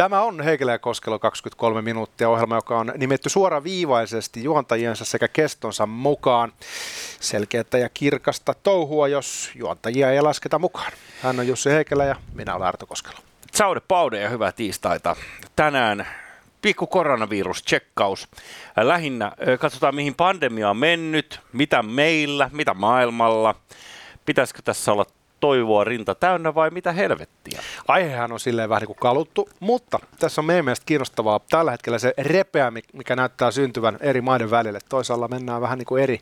Tämä on Heikelä ja Koskelo 23 minuuttia ohjelma, joka on nimetty suoraviivaisesti juontajiensa sekä kestonsa mukaan. Selkeätä ja kirkasta touhua, jos juontajia ei lasketa mukaan. Hän on Jussi Heikelä ja minä olen Arto Koskelo. Saude Paude ja hyvää tiistaita. Tänään pikku koronavirus-tsekkaus. Lähinnä katsotaan, mihin pandemia on mennyt, mitä meillä, mitä maailmalla. Pitäisikö tässä olla toivoa rinta täynnä vai mitä helvettiä? Aihehan on silleen vähän niin kuin kaluttu, mutta tässä on meidän mielestä kiinnostavaa tällä hetkellä se repeä, mikä näyttää syntyvän eri maiden välille. Toisaalla mennään vähän niin kuin eri,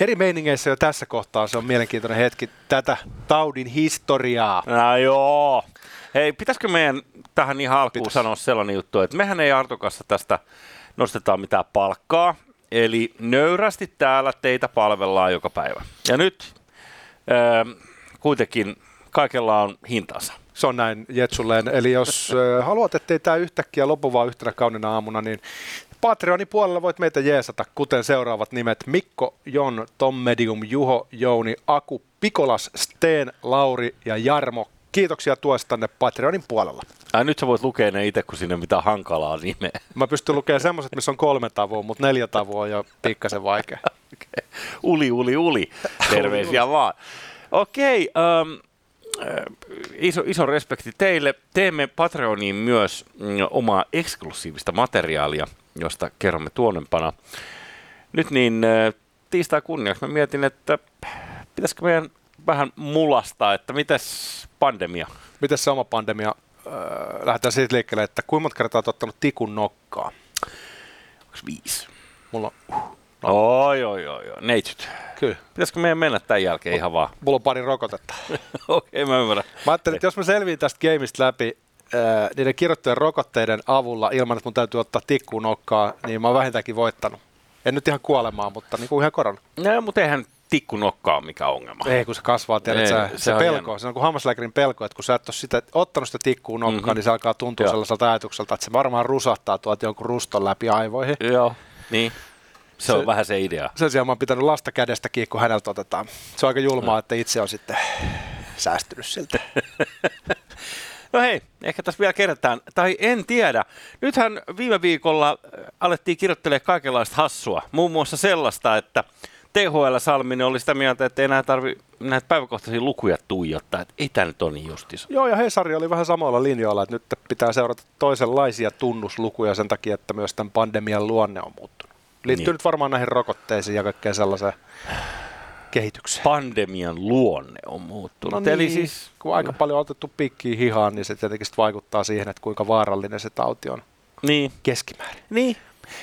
eri meiningeissä jo tässä kohtaa. Se on mielenkiintoinen hetki tätä taudin historiaa. No joo. Hei, pitäisikö meidän tähän ihan alkuun Pitäis. sanoa sellainen juttu, että mehän ei Artokassa tästä nostetaan mitään palkkaa. Eli nöyrästi täällä teitä palvellaan joka päivä. Ja nyt äh, kuitenkin kaikella on hintansa. Se on näin Jetsulleen. Eli jos haluat, ettei tämä yhtäkkiä lopu vaan yhtenä kaunina aamuna, niin Patreonin puolella voit meitä jeesata, kuten seuraavat nimet Mikko, Jon, Tom Medium, Juho, Jouni, Aku, Pikolas, Steen, Lauri ja Jarmo. Kiitoksia tuestanne Patreonin puolella. Ai nyt sä voit lukea ne itse, kun sinne mitään hankalaa nimeä. Mä pystyn lukemaan semmoiset, missä on kolme tavoa, mutta neljä tavoa on jo pikkasen vaikea. okay. Uli, uli, uli. Terveisiä vaan. Okei, um, iso, iso respekti teille. Teemme Patreoniin myös mm, omaa eksklusiivista materiaalia, josta kerromme tuonnempana. Nyt niin tiistai kunniaksi mä mietin, että pitäisikö meidän vähän mulasta, että mitäs pandemia? Mitäs se oma pandemia? lähdetään siitä liikkeelle, että kuinka monta kertaa olet ottanut tikun nokkaa? Onko viisi? Mulla on uh. Oi, oi, oi, oi. neitsyt. Kyllä. Pitäisikö meidän mennä tämän jälkeen ihan vaan? Mulla on pari rokotetta. Okei, okay, mä ymmärrän. Mä ajattelin, että jos mä selviin tästä gameista läpi äh, niiden kirjoittujen rokotteiden avulla ilman, että mun täytyy ottaa tikkuun nokkaa, niin mä oon vähintäänkin voittanut. En nyt ihan kuolemaan, mutta niin kuin ihan korona. No, mutta eihän tikku nokkaa mikä ongelma. Ei, kun se kasvaa, tiedät, Ei, sä, se, se pelko, hieno. se on kuin hammaslääkärin pelko, että kun sä et ole sitä, ottanut sitä tikkuu nokkaa, mm-hmm. niin se alkaa tuntua Joo. sellaiselta ajatukselta, että se varmaan rusahtaa tuolta jonkun ruston läpi aivoihin. Joo, niin. Se, se on vähän se idea. Sen sijaan mä oon pitänyt lasta kädestä kiinni, kun häneltä otetaan. Se on aika julmaa, no. että itse on sitten säästynyt siltä. No hei, ehkä tässä vielä kerätään, tai en tiedä. Nythän viime viikolla alettiin kirjoittelemaan kaikenlaista hassua. Muun muassa sellaista, että THL Salminen oli sitä mieltä, että ei enää tarvi näitä päiväkohtaisia lukuja tuijottaa, että ei tämä nyt ole niin justiinsa. Joo, ja Hesari oli vähän samalla linjoilla, että nyt pitää seurata toisenlaisia tunnuslukuja sen takia, että myös tämän pandemian luonne on muuttunut. Liittyy niin. nyt varmaan näihin rokotteisiin ja kaikkeen sellaiseen kehitykseen. Pandemian luonne on muuttunut. No niin, Eli siis, kun aika paljon on otettu pikkiä hihaan, niin se tietenkin vaikuttaa siihen, että kuinka vaarallinen se tauti on niin. keskimäärin. Niin,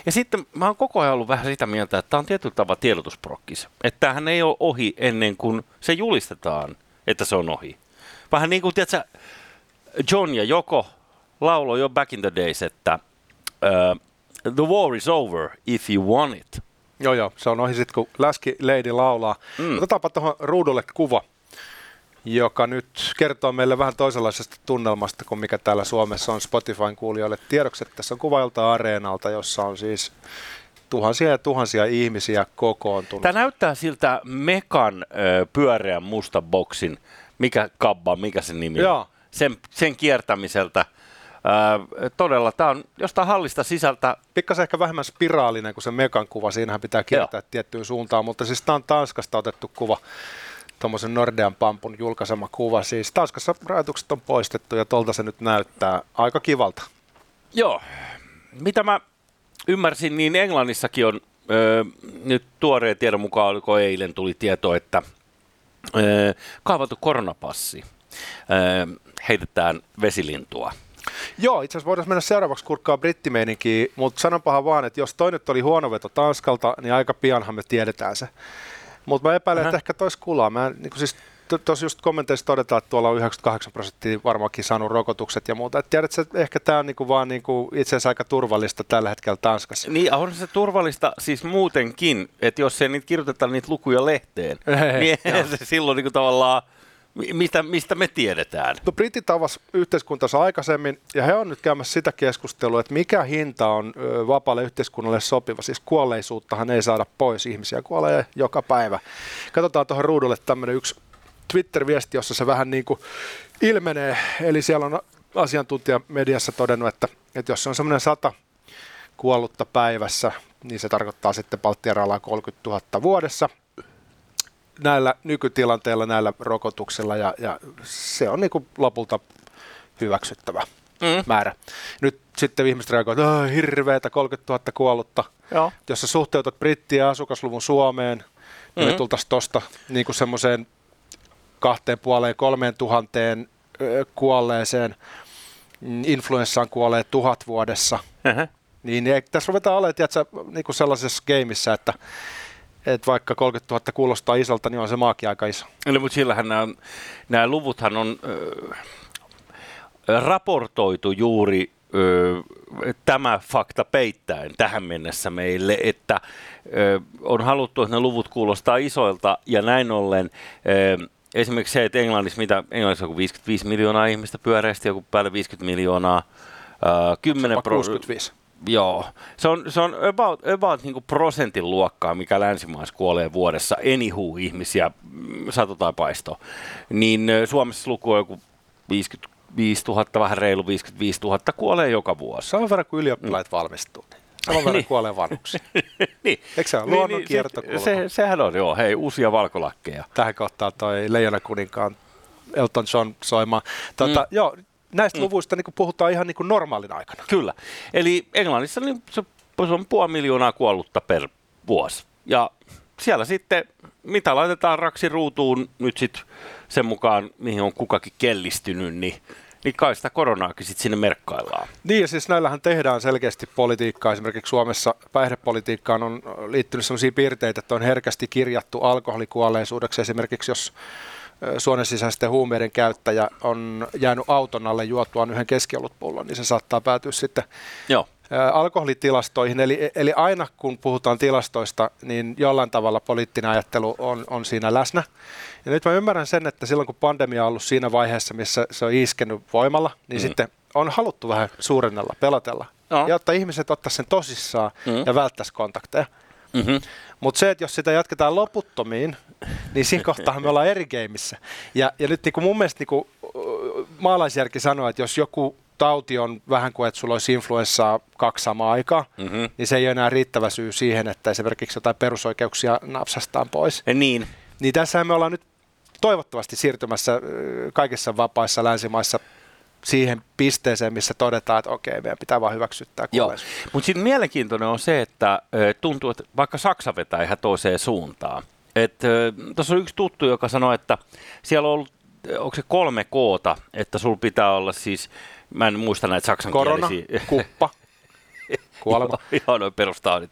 ja sitten mä oon koko ajan ollut vähän sitä mieltä, että tämä on tietyllä tavalla tiedotusprokkis. Että tämähän ei ole ohi ennen kuin se julistetaan, että se on ohi. Vähän niin kuin, tiedätkö, John ja Joko lauloi jo back in the days, että uh, the war is over if you want it. Joo, joo, se on ohi sitten, kun Läski Lady laulaa. Mm. Otetaanpa tuohon ruudulle kuva joka nyt kertoo meille vähän toisenlaisesta tunnelmasta kuin mikä täällä Suomessa on Spotifyn kuulijoille tiedoksi. Tässä on kuva areenalta, jossa on siis tuhansia ja tuhansia ihmisiä kokoontunut. Tämä näyttää siltä Mekan pyöreän musta boksin, mikä kabba, mikä se nimi on, sen, sen kiertämiseltä. Öö, todella, tämä on jostain hallista sisältä. Pikkasen ehkä vähemmän spiraalinen kuin se Mekan kuva, siinähän pitää kiertää Joo. tiettyyn suuntaan, mutta siis tämä on Tanskasta otettu kuva tuommoisen Nordean Pampun julkaisema kuva. Siis Tanskassa rajoitukset on poistettu ja tuolta se nyt näyttää aika kivalta. Joo. Mitä mä ymmärsin, niin Englannissakin on öö, nyt tuoreen tiedon mukaan, oliko eilen tuli tieto, että öö, kaavailtu koronapassi öö, heitetään vesilintua. Joo, itse asiassa voidaan mennä seuraavaksi kurkkaa brittimeininkiin, mutta sanonpahan vaan, että jos toi nyt oli huono veto Tanskalta, niin aika pianhan me tiedetään se. Mutta mä epäilen, että ehkä tois kulaa. Mä, niin siis tuossa just kommenteissa todetaan, että tuolla on 98 prosenttia varmaankin saanut rokotukset ja muuta. Et tiedätkö, että ehkä tämä on niinku vaan niinku itse asiassa aika turvallista tällä hetkellä Tanskassa. Niin, on se turvallista siis muutenkin, että jos ei niitä kirjoiteta niitä lukuja lehteen, niin se silloin niinku tavallaan Mistä, mistä me tiedetään? No Britit avasi yhteiskuntansa aikaisemmin ja he on nyt käymässä sitä keskustelua, että mikä hinta on vapaalle yhteiskunnalle sopiva. Siis kuolleisuuttahan ei saada pois, ihmisiä kuolee joka päivä. Katsotaan tuohon ruudulle tämmöinen yksi Twitter-viesti, jossa se vähän niin kuin ilmenee. Eli siellä on asiantuntija mediassa todennut, että, että jos se on semmoinen sata kuollutta päivässä, niin se tarkoittaa sitten Baltian ralaa 30 000 vuodessa näillä nykytilanteilla, näillä rokotuksilla ja, ja se on niin kuin lopulta hyväksyttävä mm. määrä. Nyt sitten ihmiset reagoivat, että hirveätä 30 000 kuollutta. Joo. Jos sä suhteutat brittien asukasluvun Suomeen, niin mm-hmm. me tultaisiin tuosta niin semmoiseen kahteen puoleen, kolmeen tuhanteen kuolleeseen, mm, influenssaan kuolee tuhat vuodessa. Uh-huh. Niin, niin tässä ruvetaan olemaan tiedätkö, niin kuin sellaisessa gameissa, että että vaikka 30 000 kuulostaa isolta, niin on se maakin aika iso. Eli, mutta sillähän nämä, nämä luvuthan on äh, raportoitu juuri äh, tämä fakta peittäen tähän mennessä meille, että äh, on haluttu, että ne luvut kuulostaa isoilta ja näin ollen äh, esimerkiksi se, että Englannissa, mitä Englannissa on 55 miljoonaa ihmistä pyöreästi, joku päälle 50 miljoonaa, äh, 10 pro- 65. Joo, se on, se on about, about niin prosentin luokkaa, mikä länsimaissa kuolee vuodessa, anywho ihmisiä, mm, sato tai paisto. Niin Suomessa luku on joku 55 000, vähän reilu 55 000 kuolee joka vuosi. Saman verran kuin ylioppilaat mm. valmistuu. Saman verran niin. kuolee vanhuksia. niin. Eikö se ole niin, luonnon niin, se, se, sehän on, joo, hei, uusia valkolakkeja. Tähän kohtaan toi Leijona kuninkaan Elton John soima. Tota, mm. Joo, näistä mm. luvuista niin puhutaan ihan niin kuin normaalin aikana. Kyllä. Eli Englannissa niin se, se on puoli miljoonaa kuollutta per vuosi. Ja siellä sitten, mitä laitetaan raksi ruutuun nyt sitten sen mukaan, mihin on kukakin kellistynyt, niin niin kai sitä koronaakin sitten sinne merkkaillaan. Niin ja siis näillähän tehdään selkeästi politiikkaa. Esimerkiksi Suomessa päihdepolitiikkaan on liittynyt sellaisia piirteitä, että on herkästi kirjattu alkoholikuolleisuudeksi. Esimerkiksi jos suonen sisäisten huumeiden käyttäjä on jäänyt auton alle juotuaan yhden keskiolutpullon, niin se saattaa päätyä sitten Joo. alkoholitilastoihin. Eli, eli aina kun puhutaan tilastoista, niin jollain tavalla poliittinen ajattelu on, on siinä läsnä. Ja nyt mä ymmärrän sen, että silloin kun pandemia on ollut siinä vaiheessa, missä se on iskenyt voimalla, niin mm. sitten on haluttu vähän suurennella, pelotella, no. jotta ihmiset ottaisivat sen tosissaan mm. ja välttäisi kontakteja. Mm-hmm. Mutta se, että jos sitä jatketaan loputtomiin, niin siinä kohtaa me ollaan eri gameissa. Ja, ja nyt niin kuin mun mielestä niin kuin, maalaisjärki sanoo, että jos joku tauti on vähän kuin, että sulla olisi influenssaa kaksi samaa aikaa, mm-hmm. niin se ei ole enää riittävä syy siihen, että esimerkiksi jotain perusoikeuksia napsastaan pois. Ja niin. Niin tässä me ollaan nyt toivottavasti siirtymässä kaikissa vapaissa länsimaissa siihen pisteeseen, missä todetaan, että okei, meidän pitää vaan hyväksyttää Joo, mutta sitten mielenkiintoinen on se, että tuntuu, että vaikka Saksa vetää ihan toiseen suuntaan. Tuossa on yksi tuttu, joka sanoi, että siellä on ollut, onko se kolme koota, että sulla pitää olla siis, mä en muista näitä saksankielisiä. Korona, kuppa, kuolema. Joo, noin perustaudit.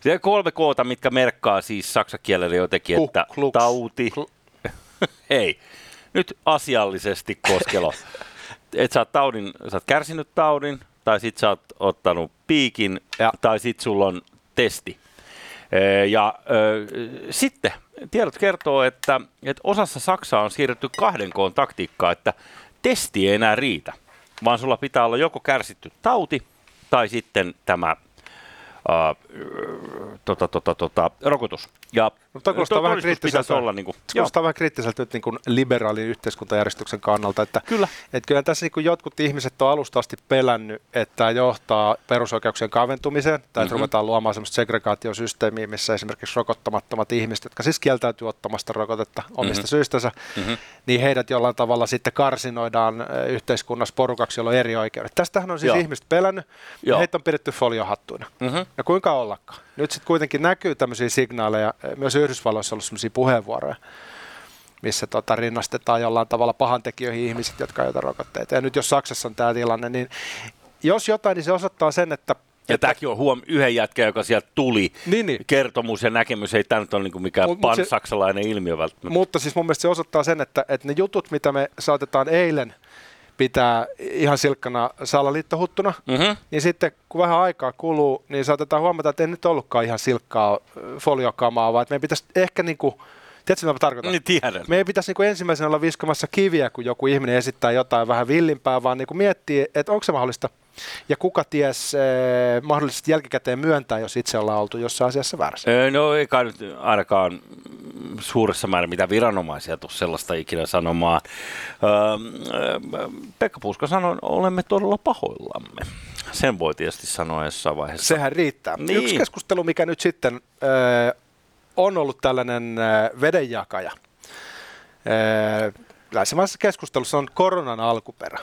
Siellä on kolme koota, mitkä merkkaa siis saksan kielellä jotenkin, että tauti. Hei, nyt asiallisesti koskelo. että sä oot, taudin, sä oot kärsinyt taudin, tai sit sä oot ottanut piikin, ja. tai sit sulla on testi. Ja äh, sitten tiedot kertoo, että, että osassa Saksaa on siirretty kahden koon taktiikkaa, että testi ei enää riitä, vaan sulla pitää olla joko kärsitty tauti tai sitten tämä uh, tota, tota, tota, rokotus. Ja Mutta kuulostaa vähän kriittiseltä, olla, niin kuin, kuulostaa vähän kriittiseltä nyt niin kuin liberaalin yhteiskuntajärjestyksen kannalta, että, kyllä. että kyllä tässä niin kuin jotkut ihmiset on alusta asti pelännyt, että tämä johtaa perusoikeuksien kaventumiseen, tai mm-hmm. ruvetaan luomaan sellaista segregaatiosysteemiä, missä esimerkiksi rokottamattomat ihmiset, jotka siis kieltäytyy ottamasta rokotetta omista mm-hmm. syistänsä, mm-hmm. niin heidät jollain tavalla sitten karsinoidaan yhteiskunnassa porukaksi, jolla on eri oikeudet. Tästähän on siis Joo. ihmiset pelännyt, ja heitä on pidetty foliohattuina. Mm-hmm. Ja kuinka ollakaan? Nyt sitten kuitenkin näkyy tämmöisiä signaaleja, myös Yhdysvalloissa on ollut sellaisia puheenvuoroja, missä tota, rinnastetaan jollain tavalla pahantekijöihin ihmiset, jotka eivät rokotteita. Ja nyt jos Saksassa on tämä tilanne, niin jos jotain, niin se osoittaa sen, että ja että, tämäkin on huom yhden jätkän, joka sieltä tuli. Niin, niin. Kertomus ja näkemys ei tämä nyt ole niin mikään mut, pansaksalainen se, ilmiö välttämättä. Mutta siis mun mielestä se osoittaa sen, että, että ne jutut, mitä me saatetaan eilen – pitää ihan silkkana salaliittohuttuna, mm-hmm. niin sitten kun vähän aikaa kuluu, niin saatetaan huomata, että ei nyt ollutkaan ihan silkkaa foliokamaa, vaan että meidän pitäisi ehkä niin kuin, Tiedätkö, mitä mä tarkoitan? Niin tiedän. Meidän pitäisi niin ensimmäisenä olla viskomassa kiviä, kun joku ihminen esittää jotain vähän villimpää, vaan niin miettiä, että onko se mahdollista. Ja kuka ties eh, mahdollisesti jälkikäteen myöntää, jos itse ollaan oltu jossain asiassa väärässä? Öö, No ei kai nyt ainakaan suuressa määrin mitä viranomaisia tuu sellaista ikinä sanomaan. Öö, öö, Pekka Puuska sanoi, olemme todella pahoillamme. Sen voi tietysti sanoa jossain vaiheessa. Sehän riittää. Niin. Yksi keskustelu, mikä nyt sitten äh, on ollut tällainen äh, vedenjakaja. Äh, länsimaisessa keskustelussa on koronan alkuperä.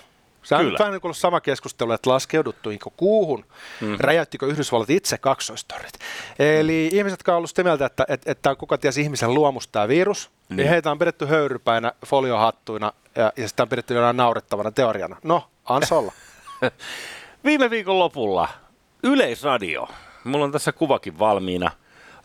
Se on Kyllä. vähän niin kuin sama keskustelu, että laskeuduttuinko kuuhun, mm. räjäyttikö Yhdysvallat itse kaksoistorit. Eli mm. ihmiset, jotka on ollut sitä mieltä, että, että, että on kuka ties ihmisen luomus tämä virus, niin. Niin. heitä on pidetty höyrypäinä, foliohattuina ja, ja sitä on pidetty jonain naurettavana teoriana. No, ans olla. Viime viikon lopulla Yleisradio, mulla on tässä kuvakin valmiina,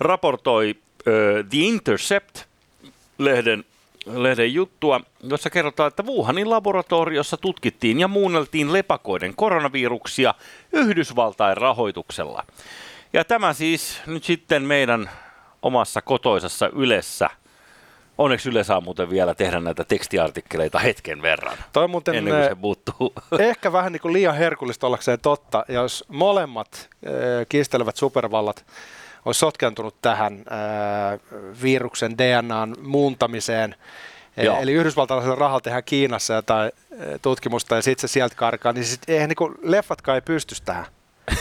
raportoi ö, The Intercept-lehden lehden juttua, jossa kerrotaan, että Wuhanin laboratoriossa tutkittiin ja muunneltiin lepakoiden koronaviruksia Yhdysvaltain rahoituksella. Ja tämä siis nyt sitten meidän omassa kotoisessa Ylessä. Onneksi Yle saa muuten vielä tehdä näitä tekstiartikkeleita hetken verran, Toi muuten, ennen kuin se eh, muuttuu. ehkä vähän niin kuin liian herkullista ollakseen totta, jos molemmat äh, kiistelevät supervallat olisi sotkentunut tähän äh, viruksen DNAn muuntamiseen, e- Joo. eli yhdysvaltalaisella rahalla tehdään Kiinassa jotain äh, tutkimusta ja sitten se sieltä karkaa, niin sit, eihän niin leffatkaan ei pysty tähän.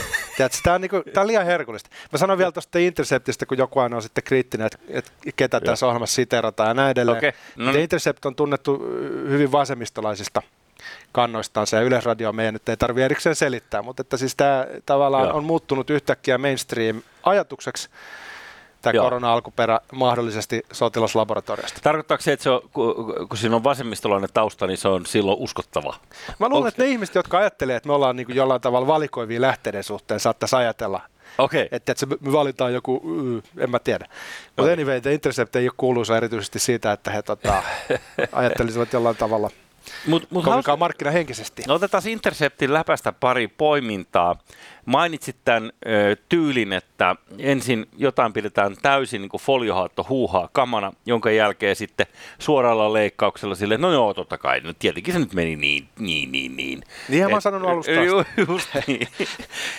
Tämä on, niinku, tää on liian herkullista. Mä sanon vielä tuosta Interceptistä, kun joku aina on sitten kriittinen, että, että ketä tässä ohjelmassa siterataan ja näin edelleen. Okei, no niin. Intercept on tunnettu hyvin vasemmistolaisista kannoistansa ja Yleisradio meidän nyt ei tarvitse erikseen selittää, mutta että siis tämä tavallaan Joo. on muuttunut yhtäkkiä mainstream-ajatukseksi tämä Joo. korona-alkuperä mahdollisesti sotilaslaboratoriosta. Tarkoittaako se, että se on, kun, siinä on vasemmistolainen tausta, niin se on silloin uskottava? Mä luulen, Onks- että ne ihmiset, jotka ajattelee, että me ollaan niin jollain tavalla valikoivia lähteiden suhteen, saattaisi ajatella, Okei. että, että se, me valitaan joku, y, en mä tiedä. Mutta Okei. anyway, The Intercept ei ole kuuluisa erityisesti siitä, että he tota, ajattelisivat jollain tavalla Mut, mut kovinkaan hauska, markkinahenkisesti. no otetaan Interceptin läpästä pari poimintaa. Mainitsit tämän ö, tyylin, että ensin jotain pidetään täysin niin kuin foliohaatto huuhaa kamana, jonka jälkeen sitten suoralla leikkauksella sille, no joo, totta kai, no tietenkin se nyt meni niin, niin, niin, niin. Niinhän mä oon Et- sanonut alusta Ju-. Just niin.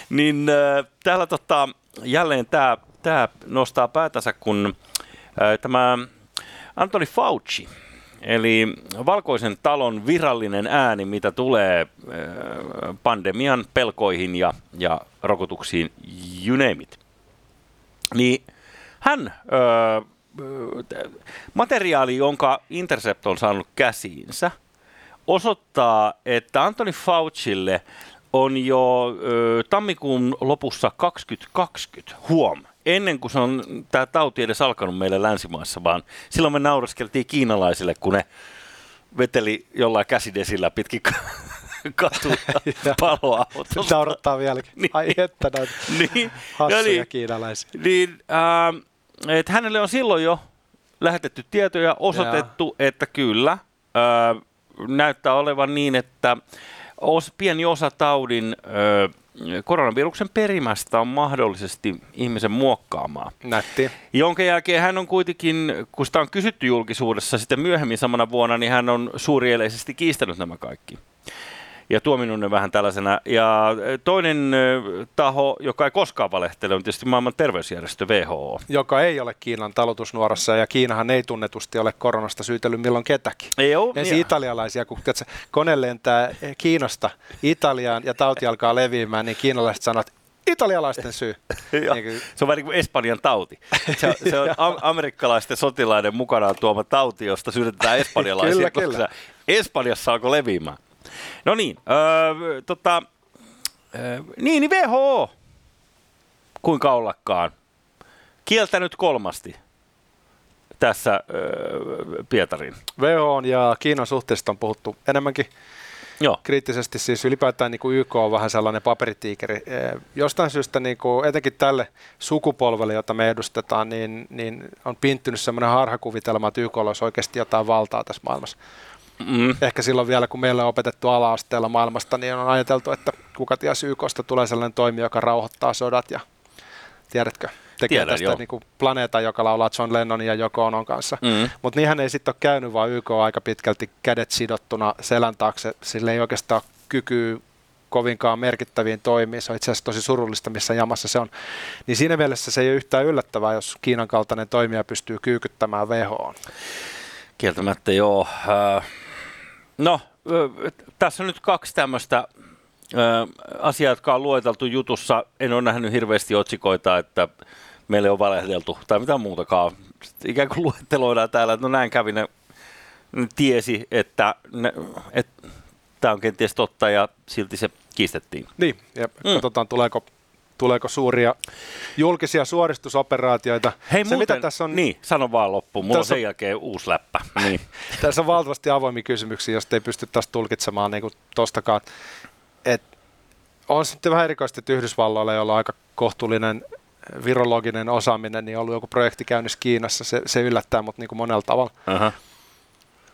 niin äh, täällä tota, jälleen tämä tää nostaa päätänsä, kun äh, tämä Anthony Fauci, eli valkoisen talon virallinen ääni, mitä tulee äh, pandemian pelkoihin ja, ja rokotuksiin, you name it. Niin hän, öö, materiaali, jonka Intercept on saanut käsiinsä, osoittaa, että Anthony Faucille on jo ö, tammikuun lopussa 2020, huom, ennen kuin se on tämä tauti edes alkanut meille länsimaissa, vaan silloin me naureskeltiin kiinalaisille, kun ne veteli jollain käsidesillä pitkin ka- katua paloautosta. Naurattaa vieläkin. Niin. Ai että näitä Niin, hassuja niin, kiinalaisia. niin ähm, että hänelle on silloin jo lähetetty tietoja, osoitettu, että kyllä, äh, näyttää olevan niin, että os, pieni osa taudin äh, koronaviruksen perimästä on mahdollisesti ihmisen muokkaamaa. Nätti. Jonka jälkeen hän on kuitenkin, kun sitä on kysytty julkisuudessa sitten myöhemmin samana vuonna, niin hän on suurieleisesti kiistänyt nämä kaikki. Ja tuominut ne vähän tällaisena. Ja toinen ö, taho, joka ei koskaan valehtele, on tietysti maailman terveysjärjestö WHO. Joka ei ole Kiinan talutusnuorassa ja Kiinahan ei tunnetusti ole koronasta syytellyt milloin ketäkin. Ei ole. Ensin italialaisia, kun tiedätkö, kone lentää Kiinasta Italiaan ja tauti alkaa leviämään, niin kiinalaiset sanovat, että italialaisten syy. Niin Se on vähän niin kuin Espanjan tauti. Se, se on am- amerikkalaisten sotilaiden mukanaan tuoma tauti, josta syydetään espanjalaisia, Kyllä, koska Espanjassa alkoi leviämään. No niin, öö, tota, öö, niin, niin WHO, kuinka ollakaan, kieltänyt kolmasti tässä öö, Pietarin. WHO ja Kiinan suhteesta on puhuttu enemmänkin Joo, kriittisesti, siis ylipäätään niin kuin YK on vähän sellainen paperitiikeri. Jostain syystä niin kuin, etenkin tälle sukupolvelle, jota me edustetaan, niin, niin on pinttynyt sellainen harhakuvitelma, että YK olisi oikeasti jotain valtaa tässä maailmassa. Mm, Ehkä silloin vielä, kun meillä on opetettu ala-asteella maailmasta, niin on ajateltu, että kuka ties YKsta tulee sellainen toimija, joka rauhoittaa sodat ja tiedätkö, tekee Tiedän, tästä joo. niin kuin planeetan, joka laulaa John Lennonin ja Joko Onon kanssa. mm. Mutta niinhän ei sitten ole käynyt, vaan YK on aika pitkälti kädet sidottuna selän taakse. Sillä ei oikeastaan ole kykyä kovinkaan merkittäviin toimiin. Se on itse asiassa tosi surullista, missä jamassa se on. Niin siinä mielessä se ei ole yhtään yllättävää, jos Kiinan kaltainen toimija pystyy kyykyttämään WHOon. Kieltämättä joo. Äh, no, tässä on nyt kaksi tämmöistä asiaa, jotka on lueteltu jutussa. En ole nähnyt hirveästi otsikoita, että meille on valehdeltu tai mitä muutakaan. Ikään kuin luetteloidaan täällä, että no näin kävi, ne, ne tiesi, että, ne, että tämä on kenties totta ja silti se kiistettiin. Niin, ja mm. katsotaan tuleeko, tuleeko suuria julkisia suoristusoperaatioita. Hei se, muuten, mitä tässä on, niin, sano vaan loppuun, mulla on sen jälkeen uusi läppä. Niin. tässä on valtavasti avoimia kysymyksiä, jos ei pysty taas tulkitsemaan niin tostakaan. Et on sitten vähän erikoista, että Yhdysvalloilla, jolla on aika kohtuullinen virologinen osaaminen, niin on ollut joku projekti käynnissä Kiinassa. Se, se yllättää mut niin kuin monella tavalla. Uh-huh.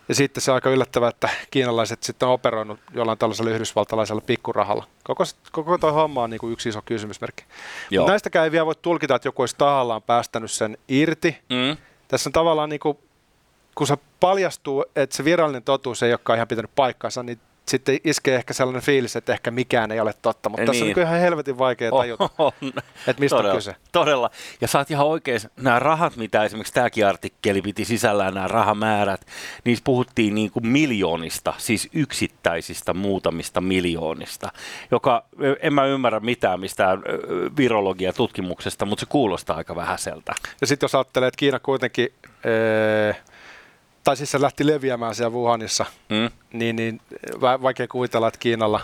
Ja sitten se on aika yllättävää, että kiinalaiset sitten on operoinut jollain tällaisella yhdysvaltalaisella pikkurahalla. Koko, koko tuo homma on niin kuin yksi iso kysymysmerkki. Joo. Näistäkään ei vielä voi tulkita, että joku olisi tahallaan päästänyt sen irti. Mm. Tässä on tavallaan, niin kuin, kun se paljastuu, että se virallinen totuus ei olekaan ihan pitänyt paikkaansa, niin sitten iskee ehkä sellainen fiilis, että ehkä mikään ei ole totta, mutta niin. tässä on niin. ihan helvetin vaikea tajuta, että mistä todella, on kyse. Todella. Ja saat ihan oikein, nämä rahat, mitä esimerkiksi tämäkin artikkeli piti sisällään, nämä rahamäärät, niissä puhuttiin niin kuin miljoonista, siis yksittäisistä muutamista miljoonista, joka en mä ymmärrä mitään mistään virologia tutkimuksesta, mutta se kuulostaa aika vähäiseltä. Ja sitten jos ajattelee, että Kiina kuitenkin... Ee, tai siis se lähti leviämään siellä Wuhanissa, mm. niin, niin vaikea kuvitella, että Kiinalla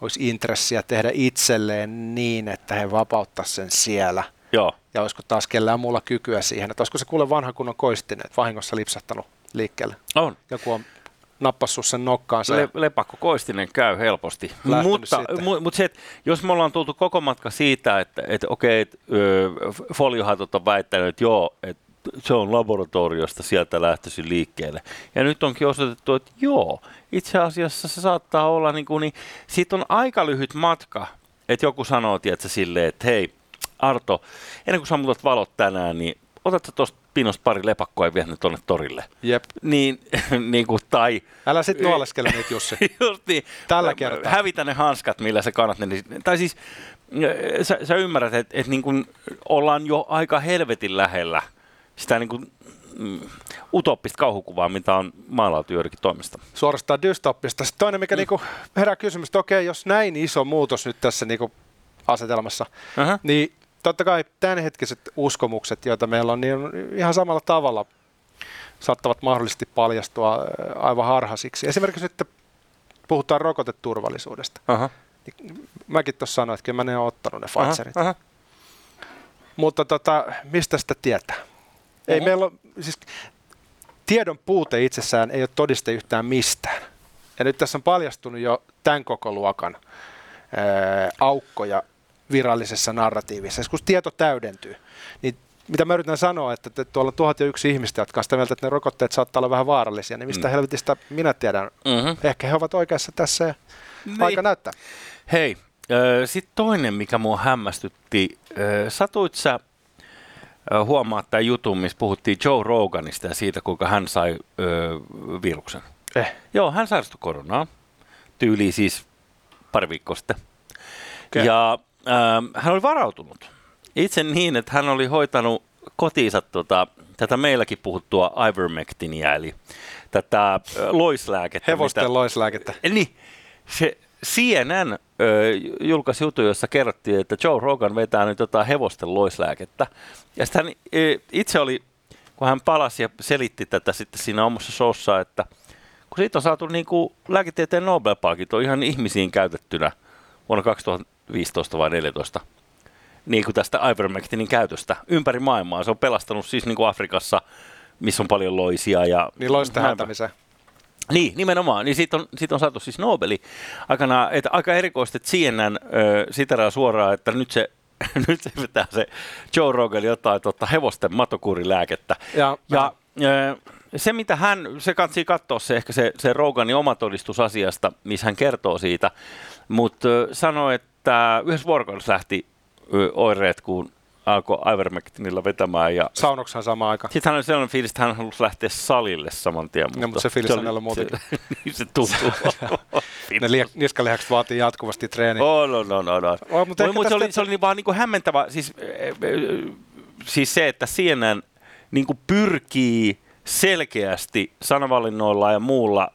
olisi intressiä tehdä itselleen niin, että he vapauttaisivat sen siellä. Joo. Ja olisiko taas kellään muulla kykyä siihen, että olisiko se kuule vanha kunnon koistinen, että vahingossa lipsahtanut liikkeelle. On. Joku on nappassut sen nokkaansa. Le- lepakko koistinen käy helposti. Mutta, mu- mutta se, että jos me ollaan tultu koko matka siitä, että, että okei, että, foliohatot on väittänyt, että joo, että se on laboratoriosta sieltä lähtöisin liikkeelle. Ja nyt onkin osoitettu, että joo, itse asiassa se saattaa olla, niin, kuin, niin siitä on aika lyhyt matka, että joku sanoo, tiedätkö, silleen, että hei, Arto, ennen kuin sammutat valot tänään, niin otatko tuosta pinosta pari lepakkoa ja vie ne tuonne torille. Jep. Niin, niin kuin, tai... Älä sit nuoleskele niitä, Jussi. Just niin. Tällä kertaa. Hävitä ne hanskat, millä sä kannat ne. Tai siis, sä, sä ymmärrät, että et niin kuin ollaan jo aika helvetin lähellä – sitä niin kuin, mm, utoppista kauhukuvaa, mitä on maalautu joidenkin toimesta. Suorastaan dystoppista. Sitten toinen, mikä mm. niin kuin herää kysymys, että okei, jos näin iso muutos nyt tässä niin kuin asetelmassa, uh-huh. niin totta kai tämänhetkiset uskomukset, joita meillä on, niin ihan samalla tavalla saattavat mahdollisesti paljastua äh, aivan harhaisiksi. Esimerkiksi nyt puhutaan rokoteturvallisuudesta. Uh-huh. Niin mäkin tuossa sanoin, että kyllä mä ne olen ottanut ne Pfizerit. Uh-huh. Mutta tota, mistä sitä tietää? Ei meillä ole, siis tiedon puute itsessään ei ole todiste yhtään mistään. Ja nyt tässä on paljastunut jo tämän koko luokan ää, aukkoja virallisessa narratiivissa. kun tieto täydentyy, niin mitä mä yritän sanoa, että tuolla on tuhat ja yksi ihmistä, jotka on sitä mieltä, että ne rokotteet saattaa olla vähän vaarallisia, niin mistä mm. helvetistä minä tiedän? Mm-hmm. Ehkä he ovat oikeassa tässä ja niin. aika näyttää. Hei, sitten toinen, mikä mua hämmästytti. Satuit sä huomaa tämän jutun, missä puhuttiin Joe Roganista ja siitä, kuinka hän sai ö, viruksen. Eh. Joo, hän sairastui koronaa. Tyyli siis pari viikkoa sitten. Okay. Ja ö, hän oli varautunut. Itse niin, että hän oli hoitanut kotiinsa tota, tätä meilläkin puhuttua ivermectinia, eli tätä loislääkettä. Hevosten mitä, loislääkettä. Niin, se, CNN ö, julkaisi jutu, jossa kerrottiin, että Joe Rogan vetää nyt jotain hevosten loislääkettä. Ja sitten hän itse oli, kun hän palasi ja selitti tätä sitten siinä omassa showssa, että kun siitä on saatu niin kuin lääketieteen Nobel-palkinto ihan ihmisiin käytettynä vuonna 2015 vai 2014, niin kuin tästä ivermectinin käytöstä ympäri maailmaa. Se on pelastanut siis niin kuin Afrikassa, missä on paljon loisia. Ja niin loisten niin, nimenomaan. Niin siitä on, siitä on saatu siis Nobeli aikana, että aika erikoista, että CNN ö, siteraa suoraan, että nyt se nyt se pitää se Joe Rogan jotain tota, hevosten matokuurilääkettä. Ja, ja ö, se, mitä hän, se kansi katsoa se ehkä se, se Roganin oma todistus asiasta, missä hän kertoo siitä, mutta sanoi, että yhdessä vuorokaudessa lähti oireet kuin alkoi Ivermectinilla vetämään. Ja Saunoksahan sama aika. sitten hän oli sellainen fiilis, että hän halusi lähteä salille saman tien. Mutta, No, mutta se fiilis oli- hänellä muutenkin. Se, niin se tuntuu. Ne lie- niskalihakset vaatii jatkuvasti treeniä. Oh, no, no, no, no. Oh, mutta Mut, ehkä mut se oli, se oli niin vaan niin kuin hämmentävä, siis, äh, äh, siis se, että CNN niin kuin pyrkii selkeästi sanavalinnoilla ja muulla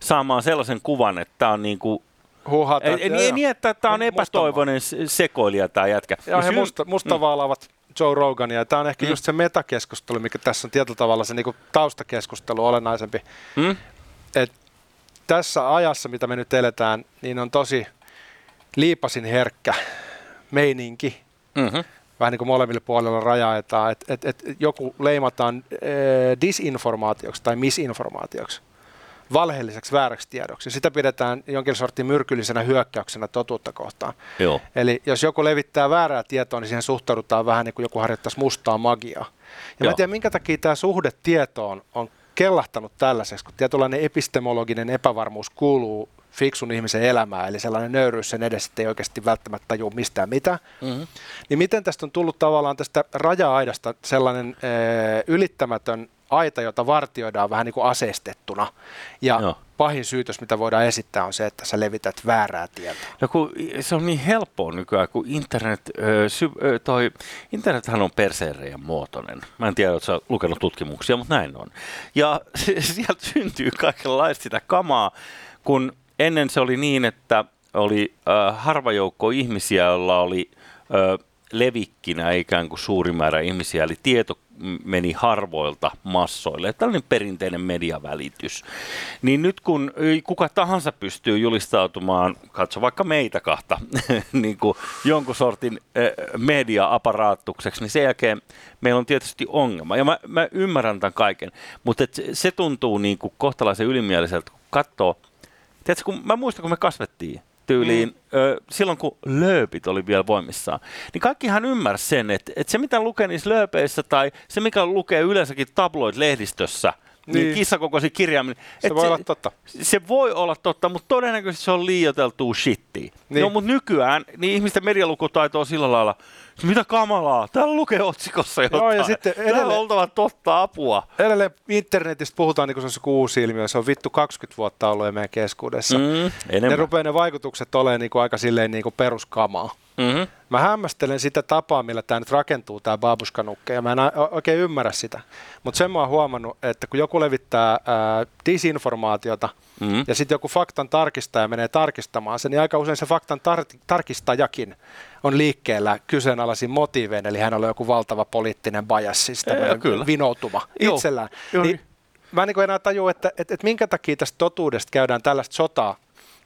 saamaan sellaisen kuvan, että tämä on niin kuin, Huuhaa, ei, ei, ei niin, että tämä on epätoivoinen se- sekoilija tämä jätkä. Ja he musta, mustavaalaavat Joe Rogania. Tämä on ehkä Mm. just se metakeskustelu, mikä tässä on tietyllä tavalla se niinku taustakeskustelu olennaisempi. Mm? Et tässä ajassa, mitä me nyt eletään, niin on tosi liipasin herkkä meininki. Mm-hmm. Vähän niin kuin molemmille puolilla rajaetaan, että et, et joku leimataan äh, disinformaatioksi tai misinformaatioksi, valheelliseksi vääräksi tiedoksi. Sitä pidetään jonkin sortin myrkyllisenä hyökkäyksenä totuutta kohtaan. Joo. Eli jos joku levittää väärää tietoa, niin siihen suhtaudutaan vähän niin kuin joku harjoittaisi mustaa magiaa. Ja mä Joo. en tiedä, minkä takia tämä suhde tietoon on kellahtanut tällaiseksi, kun tietynlainen epistemologinen epävarmuus kuuluu fiksun ihmisen elämään, eli sellainen nöyryys sen edessä, että ei oikeasti välttämättä tajua mistään mitä. Mm-hmm. Niin miten tästä on tullut tavallaan tästä raja-aidasta sellainen ee, ylittämätön aita, jota vartioidaan vähän niin kuin aseistettuna. Ja Joo. pahin syytös, mitä voidaan esittää, on se, että sä levität väärää tietoa. No kun se on niin helppoa nykyään, kun internet, ö, sy, ö, toi, internethän on perseerejen muotoinen. Mä en tiedä, että sä lukenut tutkimuksia, mutta näin on. Ja sieltä syntyy kaikenlaista sitä kamaa, kun ennen se oli niin, että oli ö, harva joukko ihmisiä, joilla oli ö, levikkinä ikään kuin suuri määrä ihmisiä, eli tieto meni harvoilta massoille. Tällainen perinteinen mediavälitys. Niin nyt kun kuka tahansa pystyy julistautumaan, katso vaikka meitä kahta, niin kuin jonkun sortin eh, media-aparaattukseksi, niin sen jälkeen meillä on tietysti ongelma. Ja mä, mä ymmärrän tämän kaiken, mutta et se tuntuu niin kuin kohtalaisen ylimieliseltä, kun katsoo. Tiedätkö, kun mä muistan, kun me kasvettiin tyyliin, mm. ö, silloin kun lööpit oli vielä voimissaan, niin kaikkihan ymmärsi sen, että, että se mitä lukee niissä lööpeissä tai se mikä lukee yleensäkin tabloid-lehdistössä, niin, Niin. kissakokoisia kirjaimia, Se voi olla totta. se voi olla totta, mutta todennäköisesti se on liioiteltua shittiä. Niin. No, mutta nykyään niin ihmisten medialukutaito on sillä lailla, mitä kamalaa, täällä lukee otsikossa jotain. Joo, ja sitten Täällä edelleen- on oltava totta apua. Edelleen internetistä puhutaan niin kuin se joku uusi ilmiö. Se on vittu 20 vuotta ollut meidän keskuudessa. Mm, ne rupeaa ne vaikutukset olemaan niin kuin aika silleen niin kuin peruskamaa. Mm-hmm. Mä hämmästelen sitä tapaa, millä tämä nyt rakentuu, tämä babuskanukka, ja mä en oikein ymmärrä sitä. Mutta sen mä oon huomannut, että kun joku levittää ää, disinformaatiota, Mm. ja sitten joku faktan tarkistaja menee tarkistamaan sen, niin aika usein se faktan tar- tarkistajakin on liikkeellä kyseenalaisin motiivein, eli hän on joku valtava poliittinen bias, siis tämmöinen vinoutuma Joo. itsellään. Joo, Niin, niin. mä en niin enää tajua, että, että, että minkä takia tästä totuudesta käydään tällaista sotaa,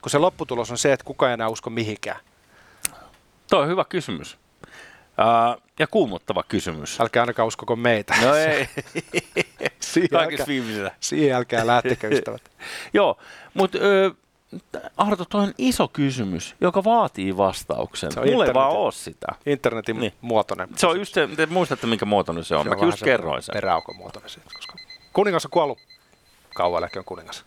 kun se lopputulos on se, että kukaan ei enää usko mihinkään. Tuo on hyvä kysymys. Uh, ja kuumottava kysymys. Älkää ainakaan uskoko meitä. No ei, Siihen kaikista älkää, siihen älkää lähtekö ystävät. Joo, mutta Arto, toi on iso kysymys, joka vaatii vastauksen. Se on Mulla ei vaan ole sitä. Internetin Niin. muotoinen. Se on just se, te muistatte minkä muotoinen se on. Se Mä vähän just se kerroin sen. Peräaukon muotoinen siitä, koska kuningas on kuollut. Kauan on kuningas.